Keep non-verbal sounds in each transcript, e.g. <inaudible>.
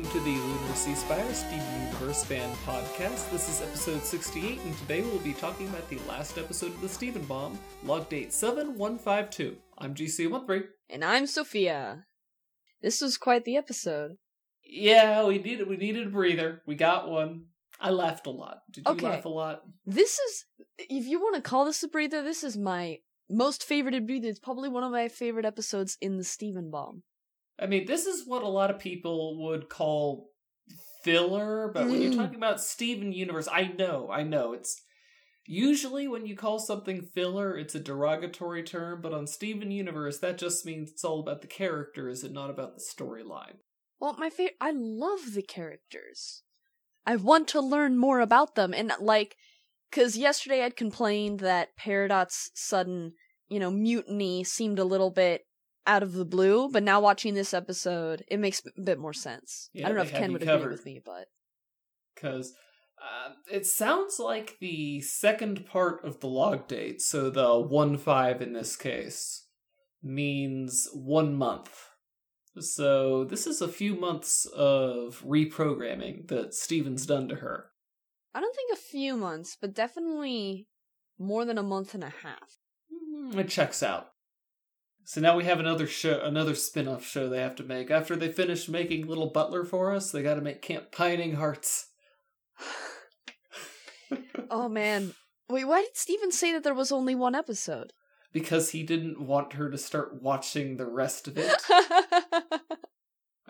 Welcome to the Lunar Sea Spire Steven Universe fan podcast. This is episode 68, and today we'll be talking about the last episode of the Steven Bomb, log date 7152. I'm GC13. And I'm Sophia. This was quite the episode. Yeah, we needed we needed a breather. We got one. I laughed a lot. Did you Okay. laugh a lot? This is, if you want to call this a breather, this is my most favorite breather. It's probably one of my favorite episodes in the Steven Bomb. I mean, this is what a lot of people would call filler, but when you're Mm. talking about Steven Universe, I know, I know, it's usually when you call something filler, it's a derogatory term, but on Steven Universe, that just means it's all about the characters and not about the storyline. Well, my favorite, I love the characters. I want to learn more about them, and like, cause yesterday I'd complained that Peridot's sudden, you know, mutiny seemed a little bit out of the blue, but now watching this episode, it makes a bit more sense. Yeah, I don't know if Ken would covered. agree with me, but Because uh, it sounds like the second part of the log date, so the 1 5 in this case, means one month. So this is a few months of reprogramming that Steven's done to her. I don't think a few months, but definitely more than a month and a half. Mm, It checks out. So now we have another show, another spin-off show they have to make. After they finish making Little Butler for us, they got to make Camp Pining Hearts. <laughs> Oh man. Wait, why did Steven say that there was only one episode? because he didn't want her to start watching the rest of it. <laughs> I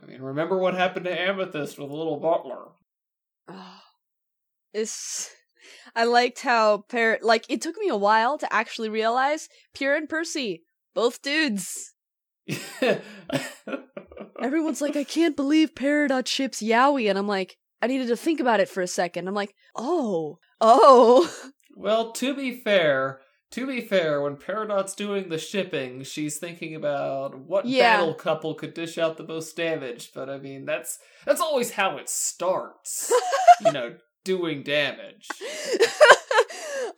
mean, remember what happened to Amethyst with Little Butler? Oh, <sighs> it's I liked how Par like it took me a while to actually realize Pierre and Percy, both dudes. <laughs> Everyone's like, I can't believe Peridot ships Yowie, and I'm like, I needed to think about it for a second. I'm like, oh, oh. well, to be fair, to be fair, when Peridot's doing the shipping, she's thinking about what Yeah. battle couple could dish out the most damage. But I mean, that's that's always how it starts. <laughs> you know, doing damage. <laughs>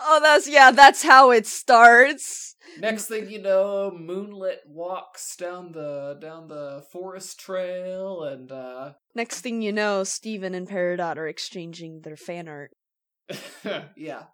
oh, that's yeah, that's how it starts. Next thing you know, Moonlit walks down the down the forest trail, and uh Next thing you know, Steven and Peridot are exchanging their fan art. <laughs> yeah.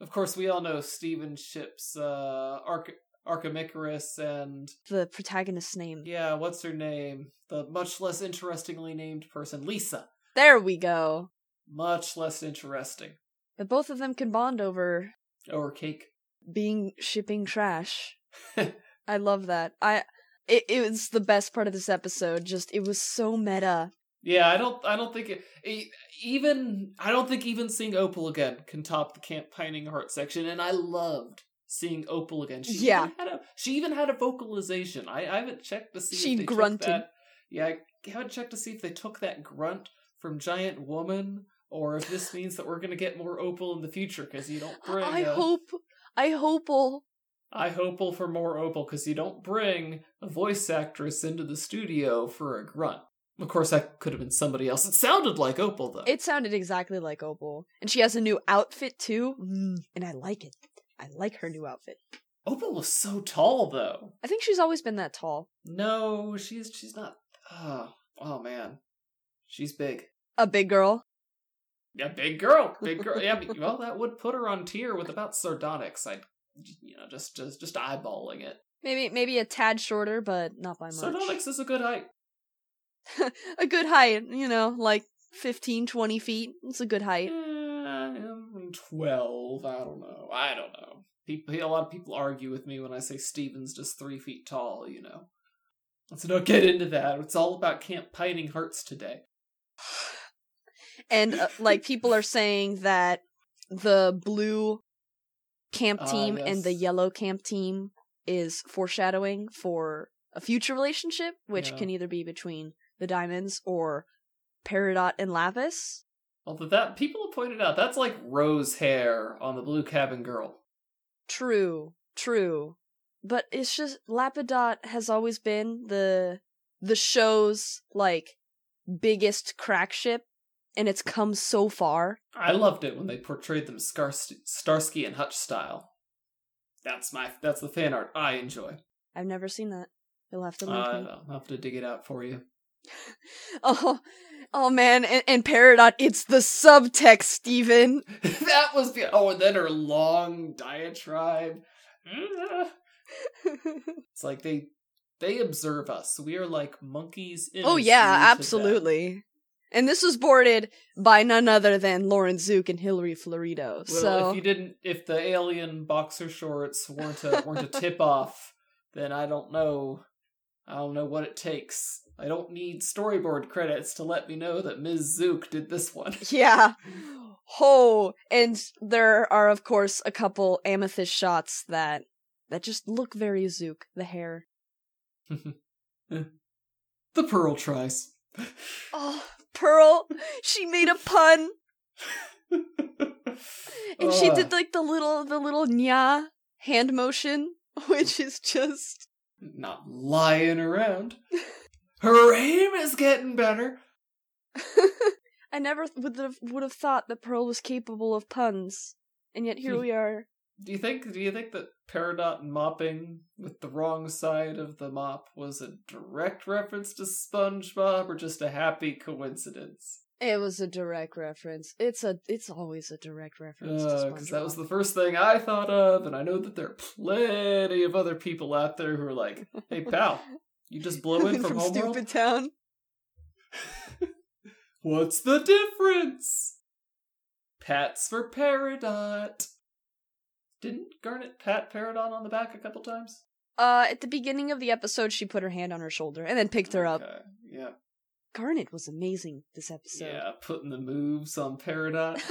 Of course, we all know Steven ships uh, Arch- and The protagonist's name. yeah, what's her name? The much less interestingly named person, Lisa. There we go. Much less interesting. But both of them can bond over Or cake. Being shipping trash. <laughs> I love that. I it, it was the best part of this episode. Just it was so meta. Yeah, I don't. I don't think it, e- even. I don't think even seeing Opal again can top the Camp Pining Heart section. And I loved seeing Opal again. She Yeah. even had a. She even had a vocalization. I, I haven't checked to see. She if they grunted. Took that, yeah, I haven't checked to see if they took that grunt from Giant Woman, or if this means that we're gonna get more Opal in the future because you don't bring. I a- hope I hope all I hopeful for more Opal because you don't bring a voice actress into the studio for a grunt. Of course, that could have been somebody else. It sounded like Opal though. it sounded exactly like Opal. And she has a new outfit too. Mm, and I like it. I like her new outfit. Opal was so tall though. I think she's always been that tall. No, she's she's not. Oh, oh man, she's big. A big girl. Yeah, big girl, big girl. Yeah, well, that would put her on tier with about Sardonyx. I, you know, just just just eyeballing it. Maybe maybe a tad shorter, but not by much. Sardonyx is a good height. a good height, you know, like 15, 20 feet. It's a good height. Eh, Twelve. I don't know. I don't know. People, a lot of people argue with me when I say Steven's just three feet tall. You know. Let's not get into that. It's all about Camp Pining Hearts today. And uh, like people are saying that the blue camp Ah, team and the yellow camp team is foreshadowing for a future relationship, which Yeah. can either be between the diamonds or Peridot and Lapis. Although that people have pointed out that's like rose hair on the blue cabin girl. True, true. But it's just Lapidot has always been the the show's like biggest crack ship and it's come so far. I loved it when they portrayed them Skars- Starsky and Hutch style. That's my that's the fan art I enjoy. I've never seen that. You'll have to Uh, me. I'll have to dig it out for you. <laughs> oh, oh man, and, and Peridot, it's the subtext, Steven. <laughs> that was the oh, and then her long diatribe. <laughs> it's like they they observe us. We are like monkeys. In oh yeah, absolutely. And this was boarded by none other than Lauren Zook and Hilary Florido. Well, so if you didn't, if the alien boxer shorts weren't a weren't a tip off, then I don't know. I don't know what it takes. I don't need storyboard credits to let me know that Ms. Zook did this one. <laughs> yeah. Oh, and there are of course a couple amethyst shots that that just look very Zook. The hair. <laughs> the Pearl tries. Oh, Pearl, she made a pun. <laughs> And she did like the little the little nya hand motion, <laughs> which is just not lying around. Her aim is getting better. <laughs> I never would have would have thought that Pearl was capable of puns. And yet here we are. Do you think? Do you think that Peridot mopping with the wrong side of the mop was a direct reference to SpongeBob, or just a happy coincidence? It was a direct reference. It's a it's always a direct reference to uh, Because that was the first thing I thought of, and I know that there are plenty of other people out there who are like, "Hey, pal, <laughs> you just blow in from, Homeworld? Stupid Town. <laughs> What's the difference?" Pats for Peridot. Didn't Garnet pat Peridot on the back a couple times? Uh at the beginning of the episode she put her hand on her shoulder and then picked her up. Yeah, Garnet was amazing this episode. yeah, putting the moves on Peridot. <laughs>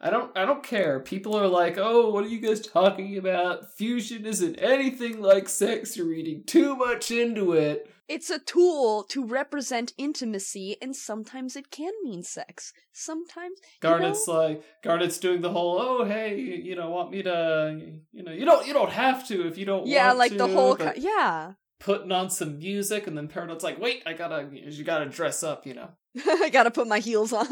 I don't I don't care. People are like, "Oh, what are you guys talking about? Fusion isn't anything like sex. You're reading too much into it." It's a tool to represent intimacy, and sometimes it can mean sex. Sometimes Garnet's like Garnet's doing the whole, "Oh, hey, you, you know, want me to, you know, you don't you don't have to if you don't yeah, like to." the whole ki- yeah. putting on some music and then Peridot's like, "Wait, I got to you got to dress up, you know." <laughs> I gotta put my heels on.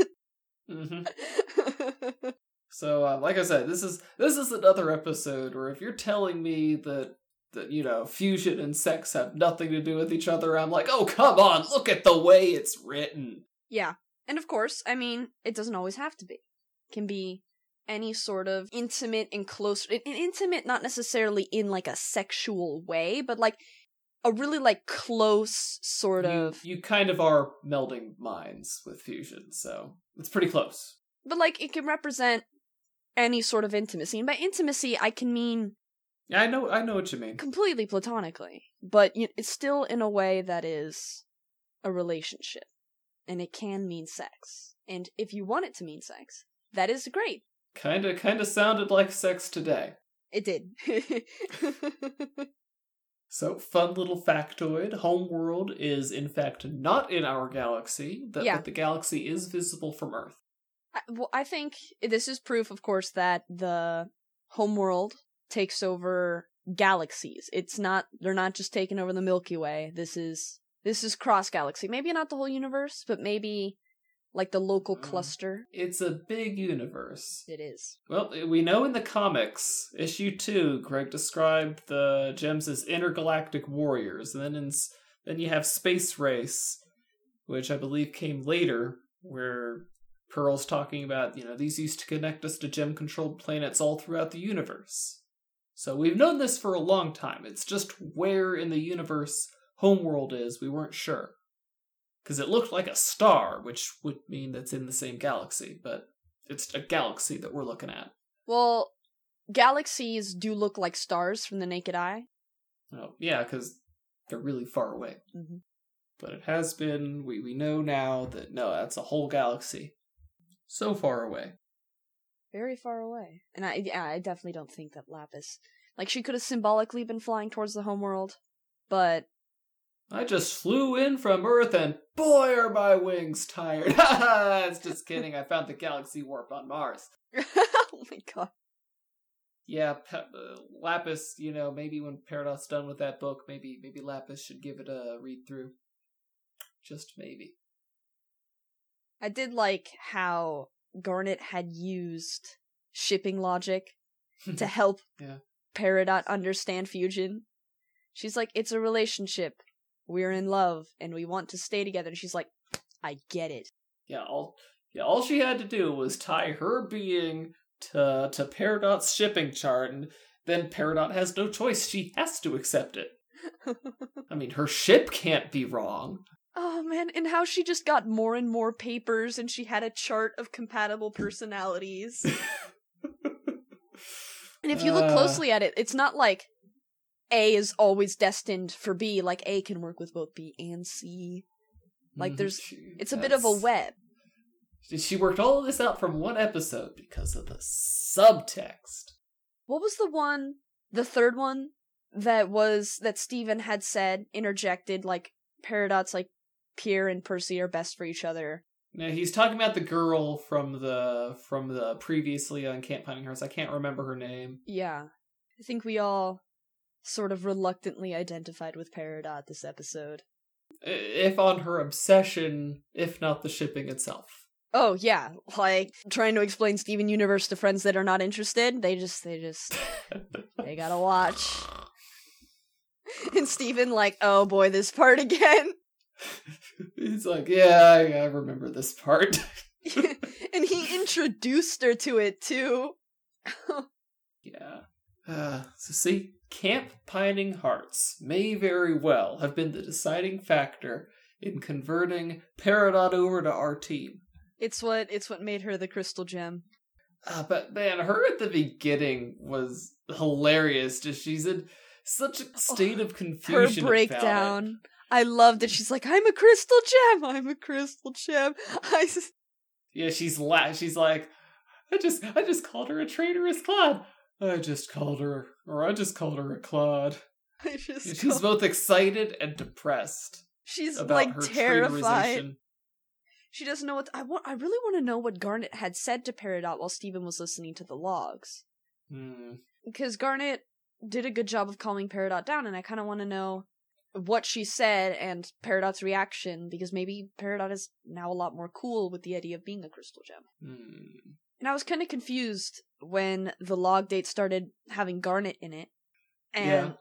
Mhm. <laughs> So, uh, like I said, this is this is another episode where if you're telling me that that you know fusion and sex have nothing to do with each other, I'm like, oh come on, look at the way it's written. yeah, and of course, I mean, it doesn't always have to be. It can be any sort of intimate and close. in- in- Intimate, not necessarily in like a sexual way, but like a really like close sort you, of. you kind of are melding minds with fusion, so it's pretty close. But like it can represent any sort of intimacy, and by intimacy, I can mean Yeah, I know, I know what you mean. completely platonically, but it's still in a way that is a relationship, and it can mean sex. And if you want it to mean sex, that is great. Kind of, kind of sounded like sex today. It did. <laughs> So, fun little factoid: Homeworld is in fact not in our galaxy. That Yeah. but the galaxy is visible from Earth. I, well, I think this is proof, of course, that the homeworld takes over galaxies. It's not they're not just taking over the Milky Way. This is this is cross galaxy. Maybe not the whole universe, but maybe like the local Mm. cluster. It's a big universe. It is. Well, we know in the comics, issue two, Greg described the gems as intergalactic warriors, and then in, then you have Space Race, which I believe came later, where Pearl's talking about you know these used to connect us to gem-controlled planets all throughout the universe. So we've known this for a long time. It's just where in the universe Homeworld is, we weren't sure. Because it looked like a star, which would mean that's in the same galaxy, but it's a galaxy that we're looking at. Well, galaxies do look like stars from the naked eye. Oh, yeah, because they're really far away. Mhm. But it has been, we, we know now that no, that's a whole galaxy. So far away. Very far away. And I yeah, I definitely don't think that Lapis like she could have symbolically been flying towards the homeworld, but I just flew in from Earth and boy are my wings tired. <laughs> It's just kidding. I found the galaxy warp on Mars. <laughs> oh my god. Yeah, Pe- uh, Lapis. You know, maybe when Peridot's done with that book, maybe maybe Lapis should give it a read through. Just maybe. I did like how Garnet had used shipping logic to <laughs> help Yeah. Peridot understand fusion. She's like, it's a relationship. We're in love and we want to stay together. And she's like, I get it. Yeah, all yeah, all she had to do was tie her being to to Peridot's shipping chart, and then Peridot has no choice. She has to accept it. <laughs> I mean, her ship can't be wrong. Oh man, and how she just got more and more papers and she had a chart of compatible personalities. <laughs> and if you look Uh. closely at it, it's not like A is always destined for B, like A can work with both B and C. Like Mhm, there's it's a bit of a web. She worked all of this out from one episode because of the subtext. What was the one the third one that was that Steven had said interjected like Peridot's like Pierre and Percy are best for each other. Now he's talking about the girl from the from the previously on Camp Pining Hearts. I can't remember her name. Yeah. I think we all sort of reluctantly identified with Peridot this episode. If on her obsession, if not the shipping itself. Oh yeah, like trying to explain Steven Universe to friends that are not interested, they just they just <laughs> they gotta watch. <laughs> And Steven like, oh boy, this part again. <laughs> He's like, yeah, I, I remember this part. and he introduced her to it too. yeah. Uh, so see, Camp Pining Hearts may very well have been the deciding factor in converting Peridot over to our team. It's what it's what made her the crystal gem. Uh, but man, her at the beginning was hilarious. Just she's in such a state of Her confusion. it. breakdown. I loved it. She's like, I'm a crystal gem. I'm a crystal gem. <laughs> I s- Yeah, she's la- She's like, I just, I just called her a traitorous clod. I just called her, or I just called her a clod. I just She's call- both excited and depressed she's about like her terrified. She doesn't know what I want. I really want to know what Garnet had said to Peridot while Steven was listening to the logs. Hmm. Because Garnet did a good job of calming Peridot down, and I kind of want to know what she said and Peridot's reaction. Because maybe Peridot is now a lot more cool with the idea of being a crystal gem. Hmm. And I was kind of confused when the log date started having Garnet in it. And Yeah.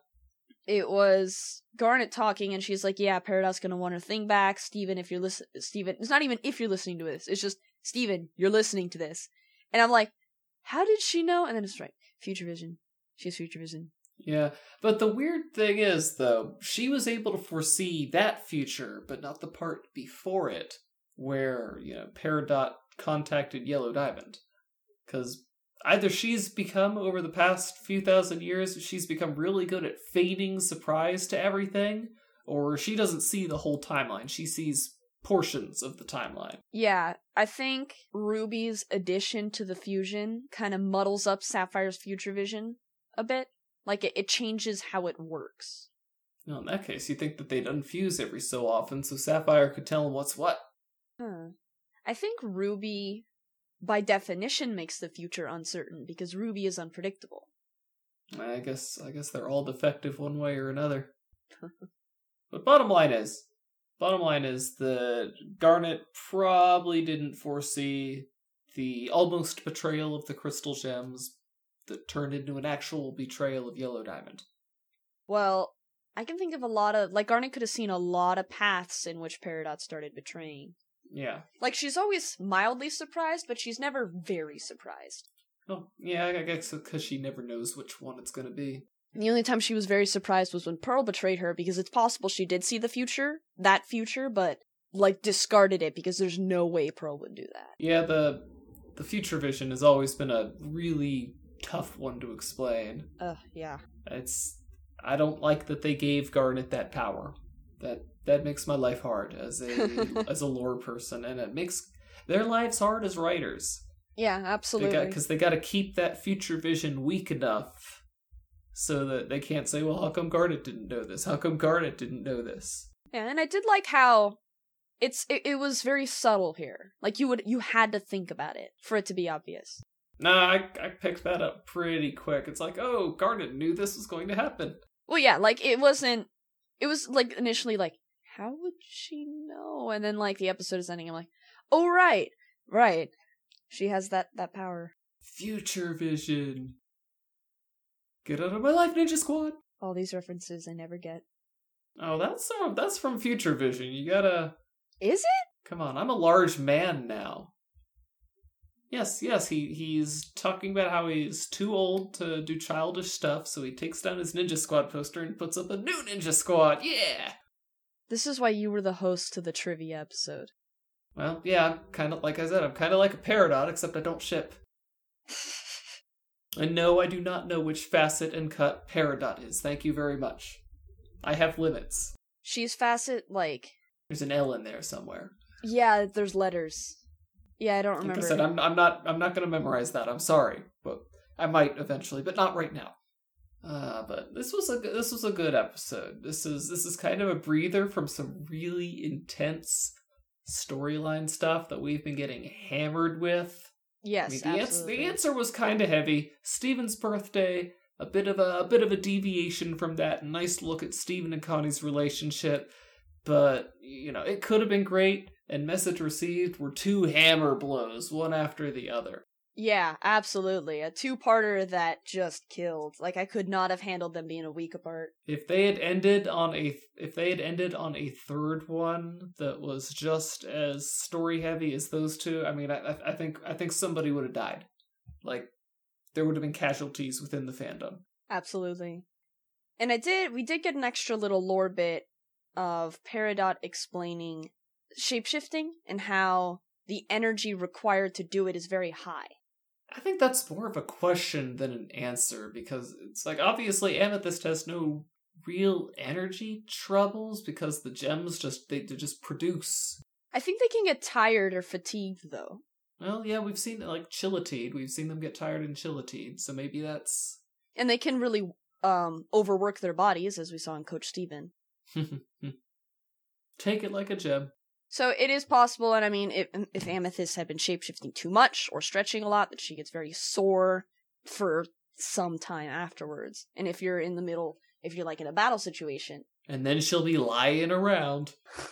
it was Garnet talking, and she's like, Yeah, Peridot's gonna want her thing back. Steven, if you're listening, Steven, it's not even if you're listening to this, it's just, Steven, you're listening to this. And I'm like, How did she know? And then it's right, Future Vision. She has Future Vision. Yeah, but the weird thing is, though, she was able to foresee that future, but not the part before it, where you know Peridot contacted Yellow Diamond, because either she's become over the past few thousand years, she's become really good at feigning surprise to everything, or she doesn't see the whole timeline; she sees portions of the timeline. Yeah, I think Ruby's addition to the fusion kind of muddles up Sapphire's Future Vision a bit. Like, it, it changes how it works. Well, in that case, you think that they'd unfuse every so often, so Sapphire could tell him what's what. Huh. I think Ruby, by definition, makes the future uncertain because Ruby is unpredictable. I guess I guess they're all defective one way or another. <laughs> but bottom line is, bottom line is that Garnet probably didn't foresee the almost betrayal of the crystal gems that turned into an actual betrayal of Yellow Diamond. Well, I can think of a lot of like Garnet could have seen a lot of paths in which Peridot started betraying. Yeah. Like she's always mildly surprised, but she's never very surprised. Oh, yeah, I guess because she never knows which one it's going to be. The only time she was very surprised was when Pearl betrayed her because it's possible she did see the future, that future, but like discarded it because there's no way Pearl would do that. Yeah, the the future vision has always been a really tough one to explain. Ugh, yeah. It's I don't like that they gave Garnet that power. That that makes my life hard as a <laughs> as a lore person, and it makes their lives hard as writers. Yeah, absolutely. Because they got to keep that future vision weak enough so that they can't say, "Well, how come Garnet didn't know this? How come Garnet didn't know this?" Yeah, and I did like how it's it, it was very subtle here. Like you would you had to think about it for it to be obvious. Nah, I I picked that up pretty quick. It's like, oh, Garnet knew this was going to happen. Well, yeah, like it wasn't. It was like initially like, how would she know? And then like the episode is ending. I'm like, oh right, right. She has that that power. Future vision. Get out of my life, Ninja Squad. All these references I never get. Oh, that's from that's from Future Vision. You gotta Is it? come on. I'm a large man now. Yes, yes. He he's talking about how he's too old to do childish stuff, so he takes down his Ninja Squad poster and puts up a new Ninja Squad. Yeah. This is why you were the host to the trivia episode. Well, yeah. Kind of like I said. I'm kind of like a Peridot, except I don't ship. <laughs> And no, I do not know which facet and cut Peridot is. Thank you very much. I have limits. She's facet like There's an L in there somewhere. yeah, there's letters. Yeah, I don't remember. Like. I said, I'm I'm not I'm not gonna memorize that. I'm sorry, but I might eventually, but not right now. Uh, but this was a this was a good episode. This is this is kind of a breather from some really intense storyline stuff that we've been getting hammered with. yes, I mean, the, ans- absolutely. the answer was kind of heavy. Steven's birthday, a bit of a, a bit of a deviation from that. Nice look at Steven and Connie's relationship, but you know it could have been great. And message received were two hammer blows, one after the other. Yeah, absolutely. A two-parter that just killed. Like I could not have handled them being a week apart. If they had ended on a if they had ended on a third one that was just as story heavy as those two, I mean, I I- I think I think somebody would have died. Like there would have been casualties within the fandom. Absolutely. And I did we did get an extra little lore bit of Peridot explaining shapeshifting and how the energy required to do it is very high. I think that's more of a question than an answer because it's like obviously Amethyst has no real energy troubles because the gems just they, they just produce. I think they can get tired or fatigued though. Well, yeah, we've seen like Chille Tid. We've seen them get tired in Chille Tid, so maybe that's And they can really um overwork their bodies as we saw in Coach Steven. <laughs> take it like a gem. So it is possible, and I mean, if if Amethyst had been shapeshifting too much or stretching a lot, that she gets very sore for some time afterwards. And if you're in the middle, if you're like in a battle situation, And then she'll be lying around. <gasps>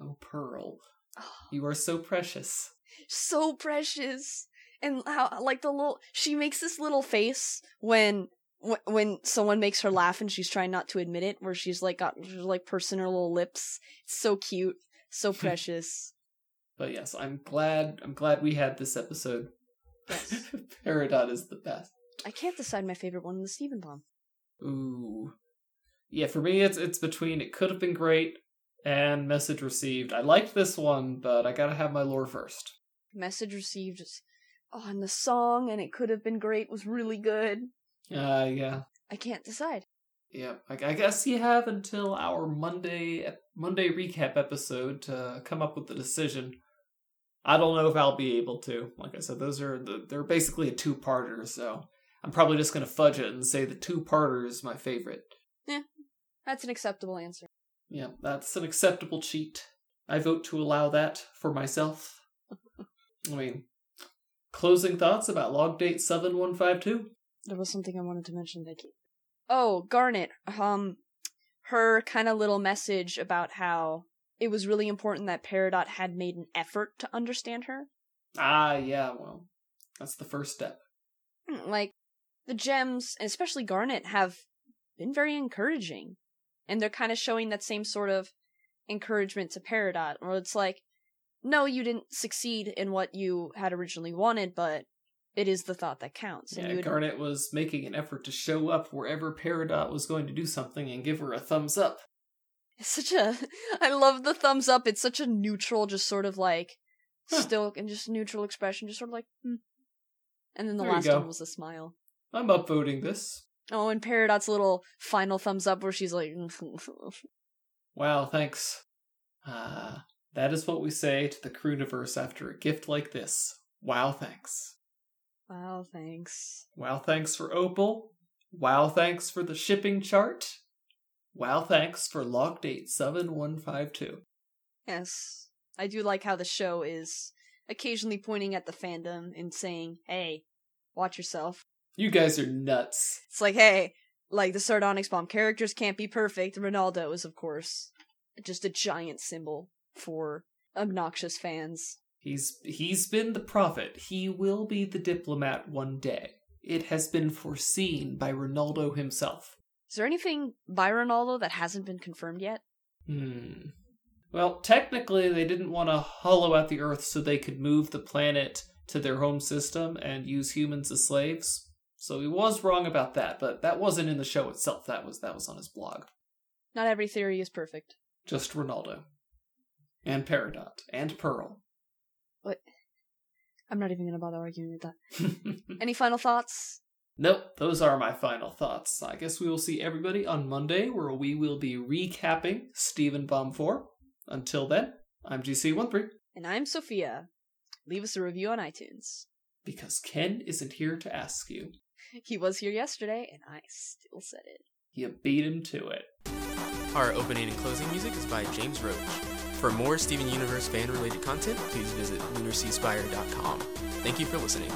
Oh, Pearl, oh. you are so precious. so precious, and how like the little she makes this little face when wh- when someone makes her laugh and she's trying not to admit it, where she's like got like pursing her little lips. It's so cute, so <laughs> precious. But yes, I'm glad. I'm glad we had this episode. Yes. <laughs> Peridot is the best. I can't decide my favorite one in the Steven bomb. Ooh. Yeah, for me it's it's between it could have been great and message received. I liked this one, but I gotta have my lore first. message received is oh and the song and it could have been great was really good Uh yeah. i can't decide Yeah. I, I guess you have until our Monday Monday recap episode to come up with the decision. I don't know if I'll be able to. Like I said, those are the, they're basically a two-parter, so I'm probably just gonna fudge it and say the two-parter is my favorite. Yeah, that's an acceptable answer Yeah, that's an acceptable cheat. I vote to allow that for myself. <laughs> I mean, closing thoughts about log date 7152? There was something i wanted to mention vicky oh garnet um her kind of little message about how it was really important that peridot had made an effort to understand her Ah, yeah, well, that's the first step. Hmm, like the gems and especially garnet have been very encouraging and they're kind of showing that same sort of encouragement to peridot where it's like no you didn't succeed in what you had originally wanted but it is the thought that counts and Yeah, would, Garnet was making an effort to show up wherever Peridot was going to do something and give her a thumbs up. it's such a <laughs> i love the thumbs up it's such a neutral just sort of like Huh. still and just neutral expression just sort of like hmm. and then the There last one was a smile I'm upvoting this. oh and peridot's little final thumbs up where she's like <laughs> Wow, thanks. Ah, that is what we say to the Crewniverse after a gift like this. Wow, thanks. Wow thanks Wow, thanks for Opal. Wow, thanks for the shipping chart. Wow, thanks for log date 7152. Yes. I do like how the show is occasionally pointing at the fandom and saying, hey, watch yourself. You guys are nuts. It's like, hey, like the Sardonyx Bomb characters can't be perfect. Ronaldo is, of course, just a giant symbol for obnoxious fans. He's he's been the prophet. He will be the diplomat one day. It has been foreseen by Ronaldo himself. Is there anything by Ronaldo that hasn't been confirmed yet? Hmm. Well, technically, they didn't want to hollow out the Earth so they could move the planet to their home system and use humans as slaves. So he was wrong about that, but that wasn't in the show itself. That was that was on his blog. Not every theory is perfect. Just Ronaldo. And Peridot. And Pearl. What? I'm not even gonna bother arguing with that. <laughs> Any final thoughts? Nope, those are my final thoughts. I guess we will see everybody on Monday where we will be recapping Steven Bomb 4. Until then, I'm GC13. And I'm Sophia. Leave us a review on iTunes. Because Ken isn't here to ask you. He was here yesterday, and I still said it. You beat him to it. Our opening and closing music is by James Roach. For more Steven Universe fan related content, please visit lunarseaspire.com. Thank you for listening.